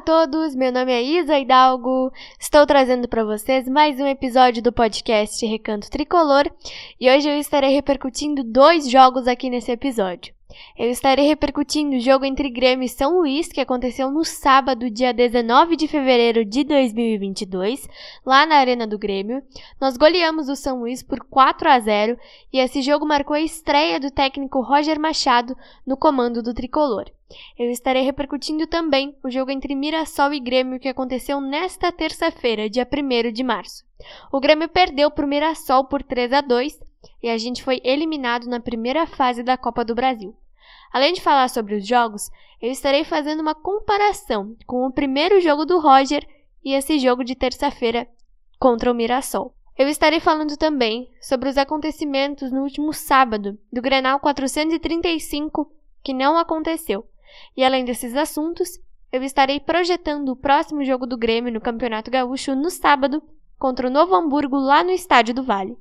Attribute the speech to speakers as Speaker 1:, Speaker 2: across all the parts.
Speaker 1: a todos, meu nome é Isa Hidalgo. Estou trazendo para vocês mais um episódio do podcast Recanto Tricolor e hoje eu estarei repercutindo dois jogos aqui nesse episódio. Eu estarei repercutindo o jogo entre Grêmio e São Luís, que aconteceu no sábado, dia 19 de fevereiro de 2022, lá na Arena do Grêmio. Nós goleamos o São Luís por 4 a 0 e esse jogo marcou a estreia do técnico Roger Machado no comando do tricolor. Eu estarei repercutindo também o jogo entre Mirassol e Grêmio que aconteceu nesta terça-feira, dia 1 de março. O Grêmio perdeu para o Mirassol por 3 a 2 e a gente foi eliminado na primeira fase da Copa do Brasil. Além de falar sobre os jogos, eu estarei fazendo uma comparação com o primeiro jogo do Roger e esse jogo de terça-feira contra o Mirassol. Eu estarei falando também sobre os acontecimentos no último sábado do Grenal 435 que não aconteceu. E além desses assuntos, eu estarei projetando o próximo jogo do Grêmio no Campeonato Gaúcho no sábado contra o Novo Hamburgo lá no Estádio do Vale.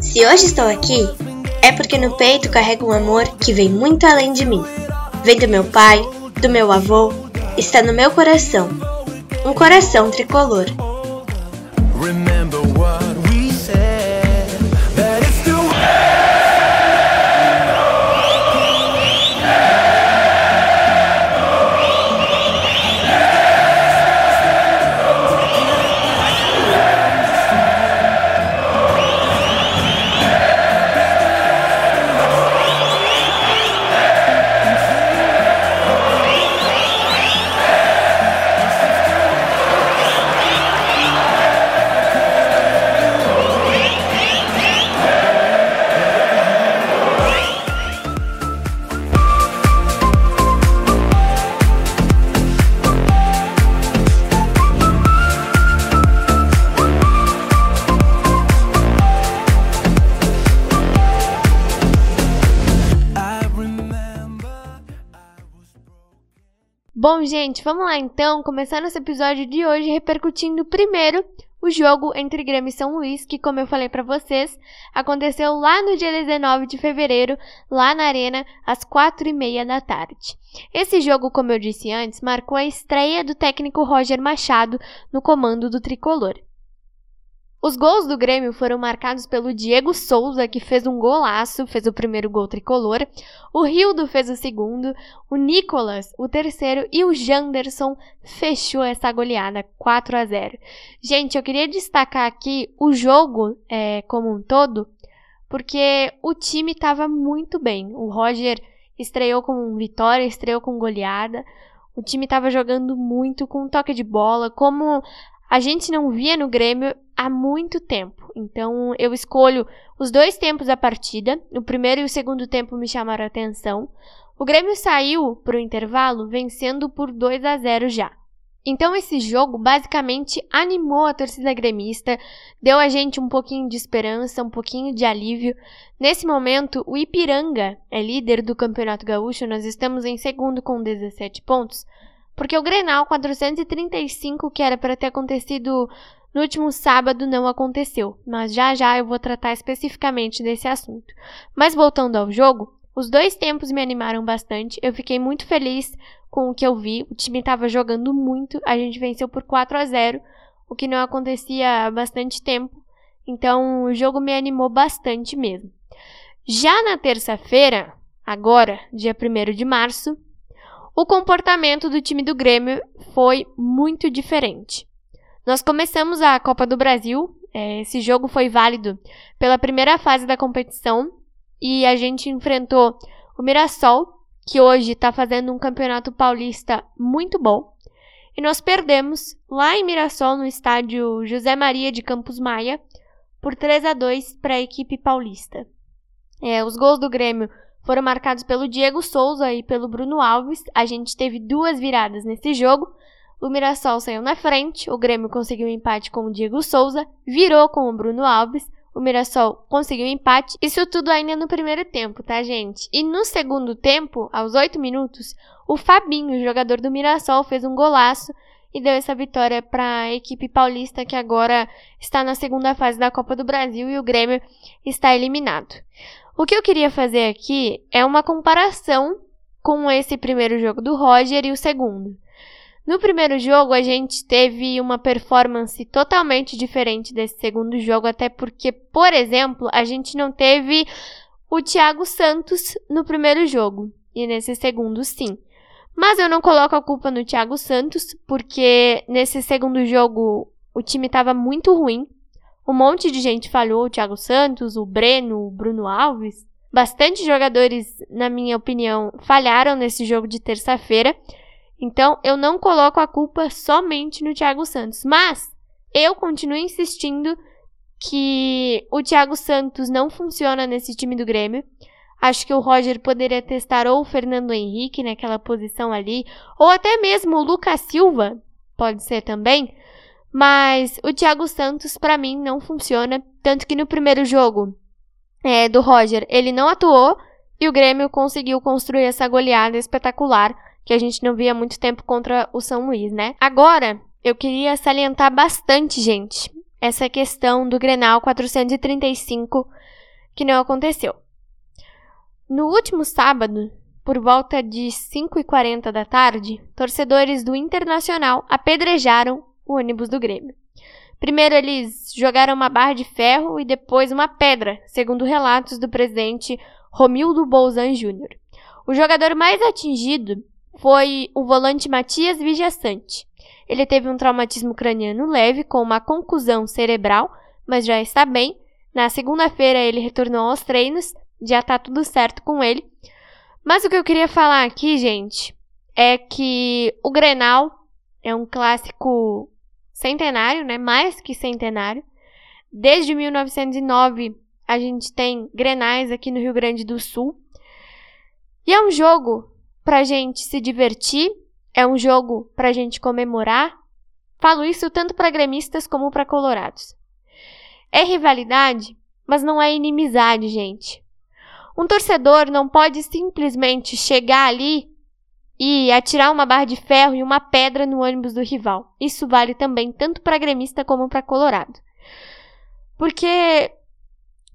Speaker 2: Se hoje estou aqui, é porque no peito carrego um amor que vem muito além de mim. Vem do meu pai, do meu avô, está no meu coração. Um coração tricolor.
Speaker 1: Bom, gente, vamos lá então, começar nosso episódio de hoje repercutindo primeiro o jogo entre Grêmio e São Luís, que, como eu falei para vocês, aconteceu lá no dia 19 de fevereiro, lá na Arena, às quatro e meia da tarde. Esse jogo, como eu disse antes, marcou a estreia do técnico Roger Machado no comando do tricolor. Os gols do Grêmio foram marcados pelo Diego Souza, que fez um golaço, fez o primeiro gol tricolor. O Rildo fez o segundo, o Nicolas o terceiro e o Janderson fechou essa goleada 4 a 0. Gente, eu queria destacar aqui o jogo é, como um todo, porque o time estava muito bem. O Roger estreou com vitória, estreou com goleada. O time estava jogando muito com toque de bola, como a gente não via no Grêmio há muito tempo. Então eu escolho os dois tempos da partida. O primeiro e o segundo tempo me chamaram a atenção. O Grêmio saiu para o intervalo vencendo por 2 a 0 já. Então esse jogo basicamente animou a torcida gremista, deu a gente um pouquinho de esperança, um pouquinho de alívio. Nesse momento, o Ipiranga é líder do Campeonato Gaúcho, nós estamos em segundo com 17 pontos. Porque o Grenal 435, que era para ter acontecido no último sábado, não aconteceu. Mas já já eu vou tratar especificamente desse assunto. Mas voltando ao jogo, os dois tempos me animaram bastante. Eu fiquei muito feliz com o que eu vi. O time estava jogando muito. A gente venceu por 4 a 0, o que não acontecia há bastante tempo. Então o jogo me animou bastante mesmo. Já na terça-feira, agora, dia 1 de março, o comportamento do time do Grêmio foi muito diferente. Nós começamos a Copa do Brasil, é, esse jogo foi válido pela primeira fase da competição e a gente enfrentou o Mirassol, que hoje está fazendo um campeonato paulista muito bom. E nós perdemos lá em Mirassol, no estádio José Maria de Campos Maia, por 3 a 2 para a equipe paulista. É, os gols do Grêmio foram marcados pelo Diego Souza e pelo Bruno Alves. A gente teve duas viradas nesse jogo. o Mirassol saiu na frente, o Grêmio conseguiu um empate com o Diego Souza, virou com o Bruno Alves, o Mirassol conseguiu um empate. Isso tudo ainda no primeiro tempo, tá, gente? E no segundo tempo, aos 8 minutos, o Fabinho, jogador do Mirassol, fez um golaço e deu essa vitória para a equipe paulista que agora está na segunda fase da Copa do Brasil e o Grêmio está eliminado. O que eu queria fazer aqui é uma comparação com esse primeiro jogo do Roger e o segundo. No primeiro jogo, a gente teve uma performance totalmente diferente desse segundo jogo, até porque, por exemplo, a gente não teve o Thiago Santos no primeiro jogo, e nesse segundo, sim. Mas eu não coloco a culpa no Thiago Santos, porque nesse segundo jogo o time estava muito ruim. Um monte de gente falhou, o Thiago Santos, o Breno, o Bruno Alves. Bastante jogadores, na minha opinião, falharam nesse jogo de terça-feira. Então, eu não coloco a culpa somente no Thiago Santos, mas eu continuo insistindo que o Thiago Santos não funciona nesse time do Grêmio. Acho que o Roger poderia testar ou o Fernando Henrique naquela posição ali, ou até mesmo o Lucas Silva, pode ser também. Mas o Thiago Santos, para mim, não funciona. Tanto que no primeiro jogo é, do Roger, ele não atuou e o Grêmio conseguiu construir essa goleada espetacular que a gente não via há muito tempo contra o São Luís, né? Agora, eu queria salientar bastante, gente, essa questão do Grenal 435 que não aconteceu. No último sábado, por volta de 5h40 da tarde, torcedores do Internacional apedrejaram o ônibus do Grêmio. Primeiro eles jogaram uma barra de ferro e depois uma pedra, segundo relatos do presidente Romildo Bolzan Júnior. O jogador mais atingido foi o volante Matias Vijaçante. Ele teve um traumatismo craniano leve com uma conclusão cerebral, mas já está bem. Na segunda-feira ele retornou aos treinos, já está tudo certo com ele. Mas o que eu queria falar aqui, gente, é que o Grenal é um clássico centenário, né? Mais que centenário. Desde 1909 a gente tem Grenais aqui no Rio Grande do Sul. E é um jogo pra gente se divertir, é um jogo pra gente comemorar. Falo isso tanto para gremistas como para colorados. É rivalidade, mas não é inimizade, gente. Um torcedor não pode simplesmente chegar ali e atirar uma barra de ferro e uma pedra no ônibus do rival. Isso vale também tanto para gremista como para colorado. Porque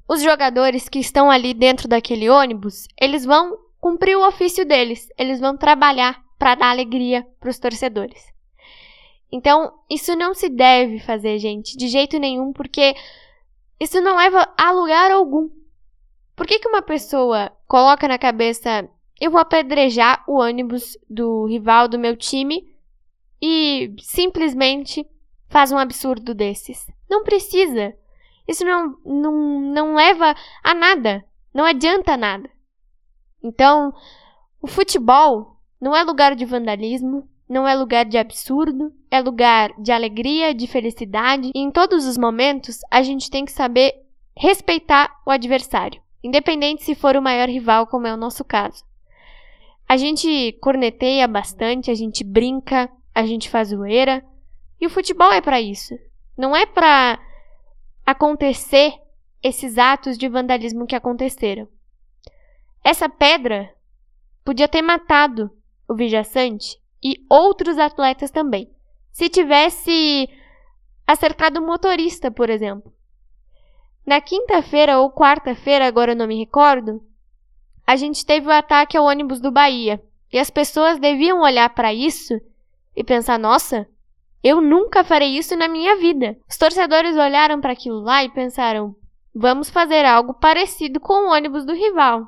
Speaker 1: os jogadores que estão ali dentro daquele ônibus, eles vão cumprir o ofício deles. Eles vão trabalhar para dar alegria para os torcedores. Então, isso não se deve fazer, gente, de jeito nenhum, porque isso não leva a lugar algum. Por que, que uma pessoa coloca na cabeça eu vou apedrejar o ônibus do rival do meu time e simplesmente faz um absurdo desses? Não precisa. Isso não, não, não leva a nada. Não adianta nada. Então, o futebol não é lugar de vandalismo, não é lugar de absurdo, é lugar de alegria, de felicidade, e em todos os momentos a gente tem que saber respeitar o adversário, independente se for o maior rival, como é o nosso caso. A gente corneteia bastante, a gente brinca, a gente faz zoeira, e o futebol é para isso. Não é para acontecer esses atos de vandalismo que aconteceram. Essa pedra podia ter matado o Vijaçante e outros atletas também. Se tivesse acertado o motorista, por exemplo. Na quinta-feira ou quarta-feira, agora eu não me recordo, a gente teve o ataque ao ônibus do Bahia. E as pessoas deviam olhar para isso e pensar: nossa, eu nunca farei isso na minha vida. Os torcedores olharam para aquilo lá e pensaram: vamos fazer algo parecido com o ônibus do rival.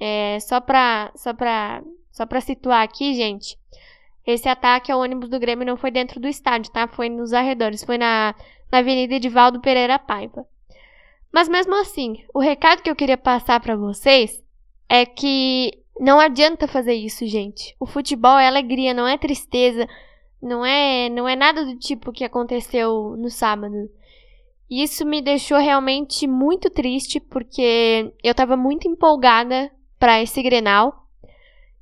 Speaker 1: É, só para só pra, só pra situar aqui, gente, esse ataque ao ônibus do Grêmio não foi dentro do estádio, tá? Foi nos arredores, foi na, na Avenida Edivaldo Pereira Paiva. Mas mesmo assim, o recado que eu queria passar para vocês é que não adianta fazer isso, gente. O futebol é alegria, não é tristeza, não é, não é nada do tipo que aconteceu no sábado. E isso me deixou realmente muito triste porque eu estava muito empolgada para esse Grenal.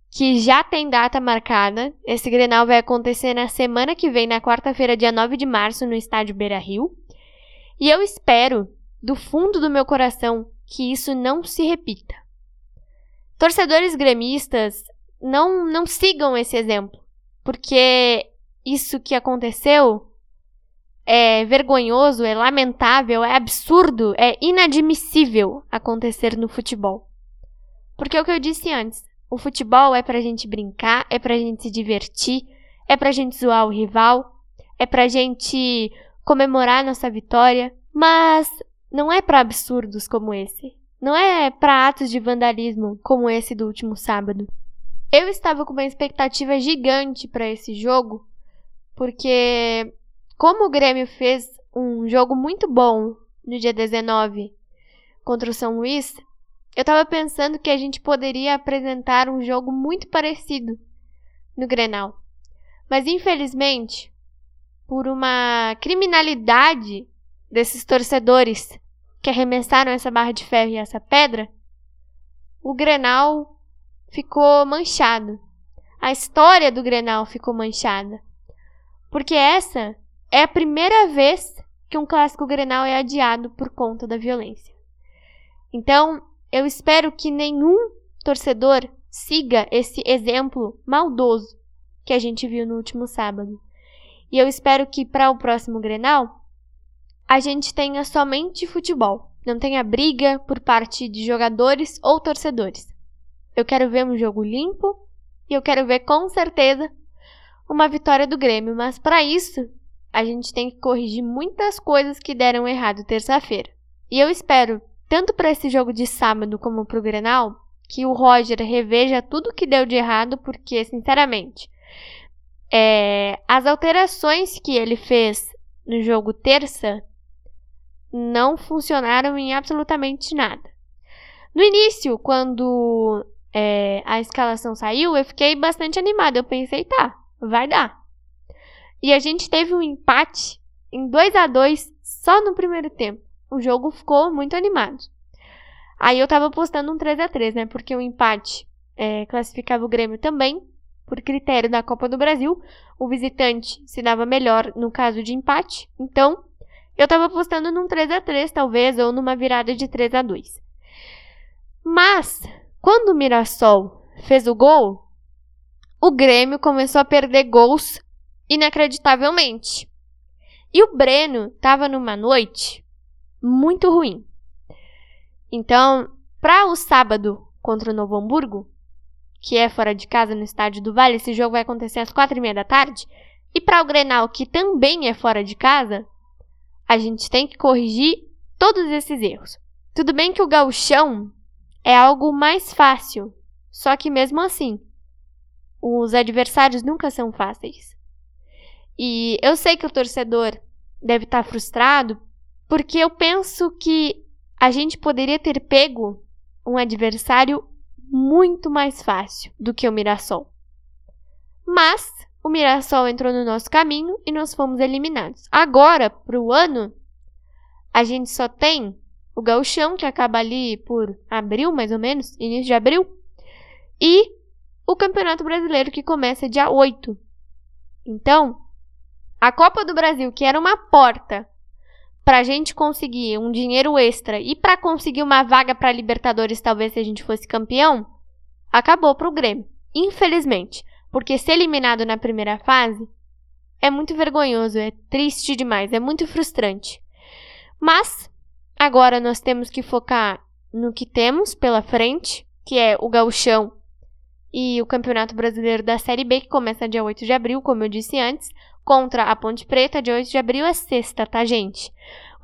Speaker 1: que já tem data marcada. Esse Grenal vai acontecer na semana que vem, na quarta-feira, dia 9 de março, no estádio Beira-Rio. E eu espero, do fundo do meu coração, que isso não se repita. Torcedores gremistas, não, não sigam esse exemplo, porque isso que aconteceu é vergonhoso, é lamentável, é absurdo, é inadmissível acontecer no futebol. Porque é o que eu disse antes, o futebol é pra gente brincar, é pra gente se divertir, é pra gente zoar o rival, é pra gente comemorar nossa vitória, mas não é para absurdos como esse. Não é para atos de vandalismo como esse do último sábado. Eu estava com uma expectativa gigante para esse jogo, porque como o Grêmio fez um jogo muito bom no dia 19 contra o São Luís, eu estava pensando que a gente poderia apresentar um jogo muito parecido no Grenal. Mas infelizmente, por uma criminalidade desses torcedores que arremessaram essa barra de ferro e essa pedra, o Grenal ficou manchado. A história do Grenal ficou manchada. Porque essa é a primeira vez que um clássico Grenal é adiado por conta da violência. Então, eu espero que nenhum torcedor siga esse exemplo maldoso que a gente viu no último sábado. E eu espero que para o próximo Grenal a gente tenha somente futebol, não tenha briga por parte de jogadores ou torcedores. Eu quero ver um jogo limpo e eu quero ver com certeza uma vitória do Grêmio, mas para isso a gente tem que corrigir muitas coisas que deram errado terça-feira. E eu espero, tanto para esse jogo de sábado como para o Grenal, que o Roger reveja tudo que deu de errado, porque, sinceramente, é, as alterações que ele fez no jogo terça não funcionaram em absolutamente nada. No início, quando é, a escalação saiu, eu fiquei bastante animada. Eu pensei, tá, vai dar. E a gente teve um empate em 2 a 2 só no primeiro tempo. O jogo ficou muito animado. Aí eu tava postando um 3 a 3 né? Porque o empate é, classificava o Grêmio também, por critério da Copa do Brasil. O visitante se dava melhor no caso de empate. Então, eu tava apostando num 3 a 3 talvez, ou numa virada de 3 a 2 Mas, quando o Mirassol fez o gol, o Grêmio começou a perder gols inacreditavelmente. E o Breno estava numa noite muito ruim. Então, para o sábado contra o Novo Hamburgo, que é fora de casa no estádio do Vale, esse jogo vai acontecer às quatro e meia da tarde. E para o Grenal, que também é fora de casa, a gente tem que corrigir todos esses erros. Tudo bem que o gauchão é algo mais fácil, só que mesmo assim, os adversários nunca são fáceis. E eu sei que o torcedor deve estar frustrado, porque eu penso que a gente poderia ter pego um adversário muito mais fácil do que o Mirassol. Mas o Mirassol entrou no nosso caminho e nós fomos eliminados. Agora, para o ano, a gente só tem o gauchão, que acaba ali por abril, mais ou menos, início de abril, e o Campeonato Brasileiro, que começa dia 8. Então, a Copa do Brasil, que era uma porta para a gente conseguir um dinheiro extra e para conseguir uma vaga para Libertadores, talvez se a gente fosse campeão, acabou para o Grêmio. Infelizmente. Porque ser eliminado na primeira fase é muito vergonhoso, é triste demais, é muito frustrante. Mas agora nós temos que focar no que temos pela frente, que é o Gauchão e o Campeonato Brasileiro da Série B, que começa dia 8 de abril, como eu disse antes, contra a Ponte Preta, dia 8 de abril é sexta, tá, gente?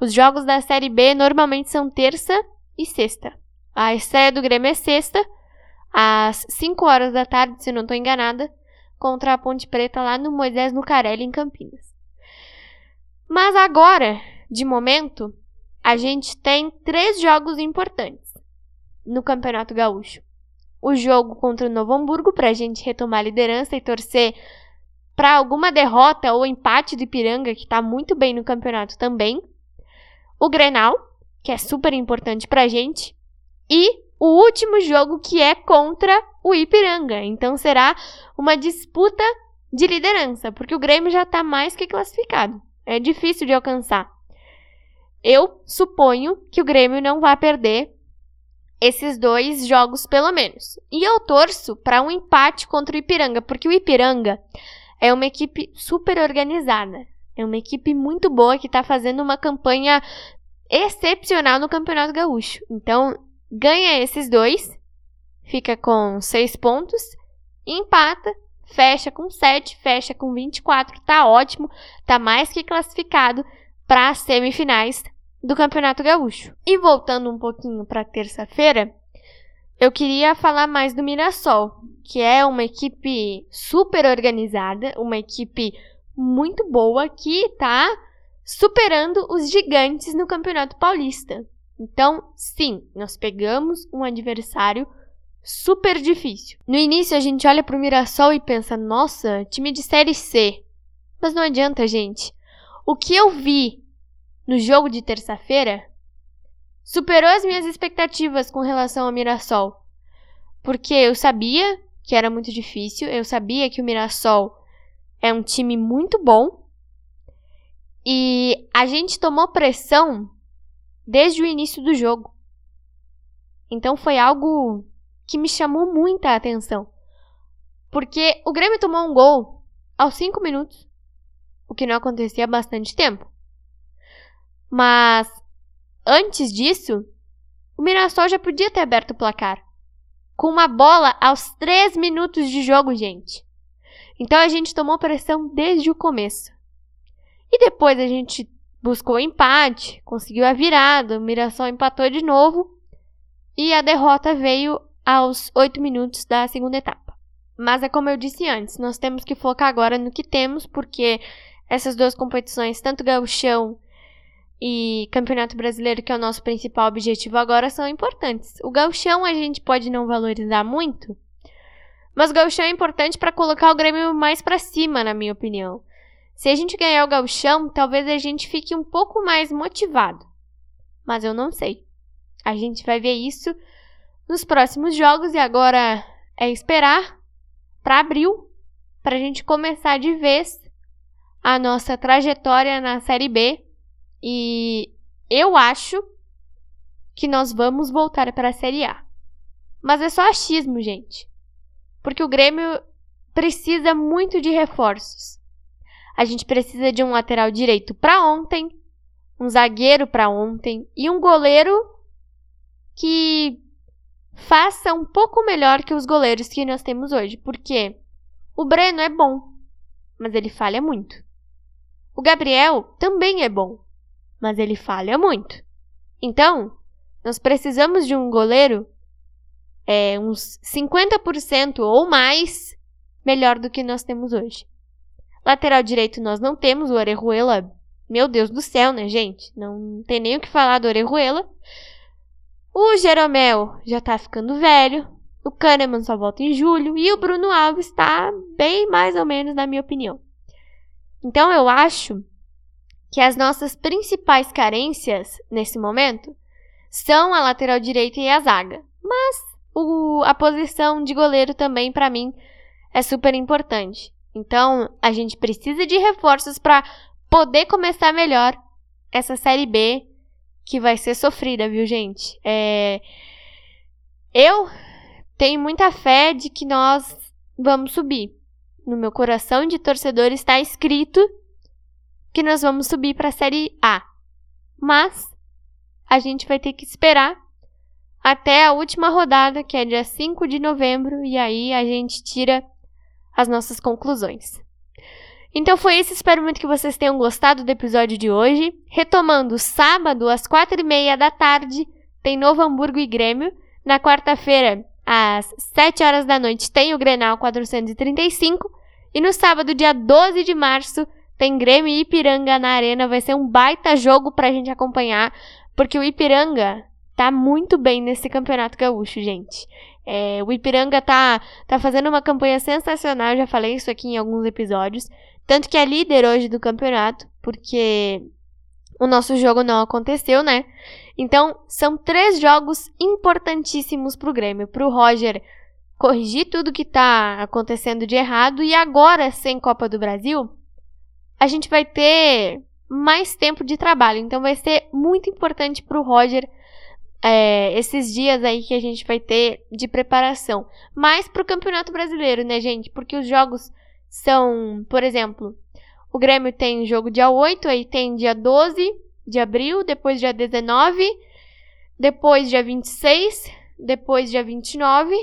Speaker 1: Os jogos da Série B normalmente são terça e sexta. A estreia do Grêmio é sexta, às 5 horas da tarde, se não estou enganada, contra a Ponte Preta lá no Moisés Lucarelli, em Campinas. Mas agora, de momento, a gente tem três jogos importantes no Campeonato Gaúcho. O jogo contra o Novo Hamburgo, para a gente retomar a liderança e torcer para alguma derrota ou empate do Ipiranga, que está muito bem no campeonato também. O Grenal, que é super importante para a gente. E o último jogo que é contra o Ipiranga. Então será uma disputa de liderança, porque o Grêmio já está mais que classificado. É difícil de alcançar. Eu suponho que o Grêmio não vai perder esses dois jogos, pelo menos. E eu torço para um empate contra o Ipiranga, porque o Ipiranga é uma equipe super organizada. É uma equipe muito boa que está fazendo uma campanha excepcional no Campeonato Gaúcho. Então, ganha esses dois, fica com seis pontos, empata, fecha com 7, fecha com 24, tá ótimo, tá mais que classificado para as semifinais do Campeonato Gaúcho. E voltando um pouquinho para terça-feira, eu queria falar mais do Mirassol, que é uma equipe super organizada, uma equipe muito boa que está superando os gigantes no Campeonato Paulista. Então, sim, nós pegamos um adversário super difícil. No início a gente olha para o Mirassol e pensa: "Nossa, time de série C". Mas não adianta, gente. O que eu vi no jogo de terça-feira superou as minhas expectativas com relação ao Mirassol. Porque eu sabia que era muito difícil, eu sabia que o Mirassol é um time muito bom. E a gente tomou pressão desde o início do jogo. Então foi algo que me chamou muita atenção. Porque o Grêmio tomou um gol aos 5 minutos, o que não acontecia há bastante tempo. Mas antes disso, o Mirassol já podia ter aberto o placar. Com uma bola aos 3 minutos de jogo, gente. Então a gente tomou pressão desde o começo. E depois a gente buscou empate, conseguiu a virada, o Mirassol empatou de novo e a derrota veio aos 8 minutos da segunda etapa. Mas é como eu disse antes, nós temos que focar agora no que temos, porque essas duas competições, tanto Gauchão e Campeonato Brasileiro, que é o nosso principal objetivo agora, são importantes. O Gauchão a gente pode não valorizar muito, mas o Gauchão é importante para colocar o Grêmio mais para cima, na minha opinião. Se a gente ganhar o Gauchão, talvez a gente fique um pouco mais motivado. Mas eu não sei. A gente vai ver isso nos próximos jogos e agora é esperar para abril para a gente começar de vez a nossa trajetória na Série B e eu acho que nós vamos voltar para a Série A. Mas é só achismo, gente. Porque o Grêmio precisa muito de reforços. A gente precisa de um lateral direito para ontem, um zagueiro para ontem e um goleiro que faça um pouco melhor que os goleiros que nós temos hoje. Porque o Breno é bom, mas ele falha muito. O Gabriel também é bom, mas ele falha muito. Então, nós precisamos de um goleiro é, uns 50% ou mais melhor do que nós temos hoje. Lateral direito nós não temos, o Orejuela. Meu Deus do céu, né, gente? Não tem nem o que falar do Orejuela. O Jeromel já tá ficando velho. O Kahneman só volta em julho. E o Bruno Alves está bem mais ou menos, na minha opinião. Então eu acho que as nossas principais carências nesse momento são a lateral direita e a zaga. Mas o, a posição de goleiro também, para mim, é super importante. Então, a gente precisa de reforços para poder começar melhor essa Série B, que vai ser sofrida, viu, gente? É... Eu tenho muita fé de que nós vamos subir. No meu coração de torcedor está escrito que nós vamos subir para a Série A. Mas a gente vai ter que esperar até a última rodada, que é dia 5 de novembro, e aí a gente tira as nossas conclusões. Então foi isso, espero muito que vocês tenham gostado do episódio de hoje. Retomando, sábado, às quatro e meia da tarde, tem Novo Hamburgo e Grêmio. Na quarta-feira, às 7 horas da noite, tem o Grenal 435. E no sábado, dia 12 de março, tem Grêmio e Ipiranga na arena, vai ser um baita jogo pra gente acompanhar, porque o Ipiranga tá muito bem nesse campeonato gaúcho, gente. É, o Ipiranga tá, tá fazendo uma campanha sensacional, já falei isso aqui em alguns episódios. Tanto que é líder hoje do campeonato, porque o nosso jogo não aconteceu, né? Então, são três jogos importantíssimos pro Grêmio. Pro Roger corrigir tudo que tá acontecendo de errado e agora, sem Copa do Brasil, a gente vai ter mais tempo de trabalho. Então, vai ser muito importante pro Roger é, esses dias aí que a gente vai ter de preparação. Mais pro Campeonato Brasileiro, né, gente? Porque os jogos são, por exemplo, o Grêmio tem jogo dia 8, aí tem dia 12 de abril, depois dia 19, depois dia 26, depois dia 29,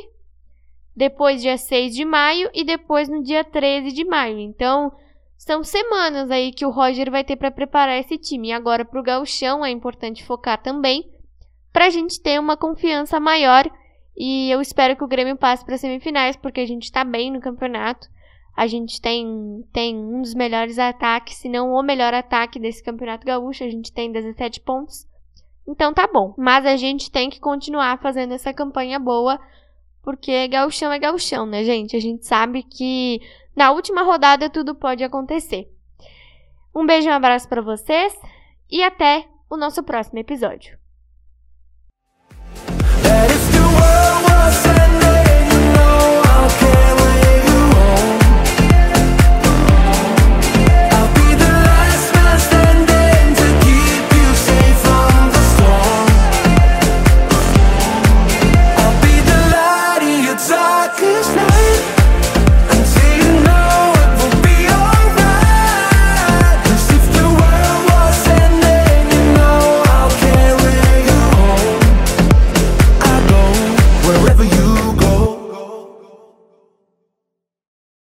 Speaker 1: depois dia 6 de maio e depois no dia 13 de maio. Então, são semanas aí que o Roger vai ter para preparar esse time. E agora para o Gauchão é importante focar também, para a gente ter uma confiança maior. E eu espero que o Grêmio passe para semifinais, porque a gente está bem no campeonato. A gente tem, tem um dos melhores ataques, se não o melhor ataque desse campeonato gaúcho. A gente tem 17 pontos. Então tá bom. Mas a gente tem que continuar fazendo essa campanha boa, porque gauchão é gauchão, né, gente? A gente sabe que na última rodada tudo pode acontecer. Um beijo e um abraço para vocês e até o nosso próximo episódio.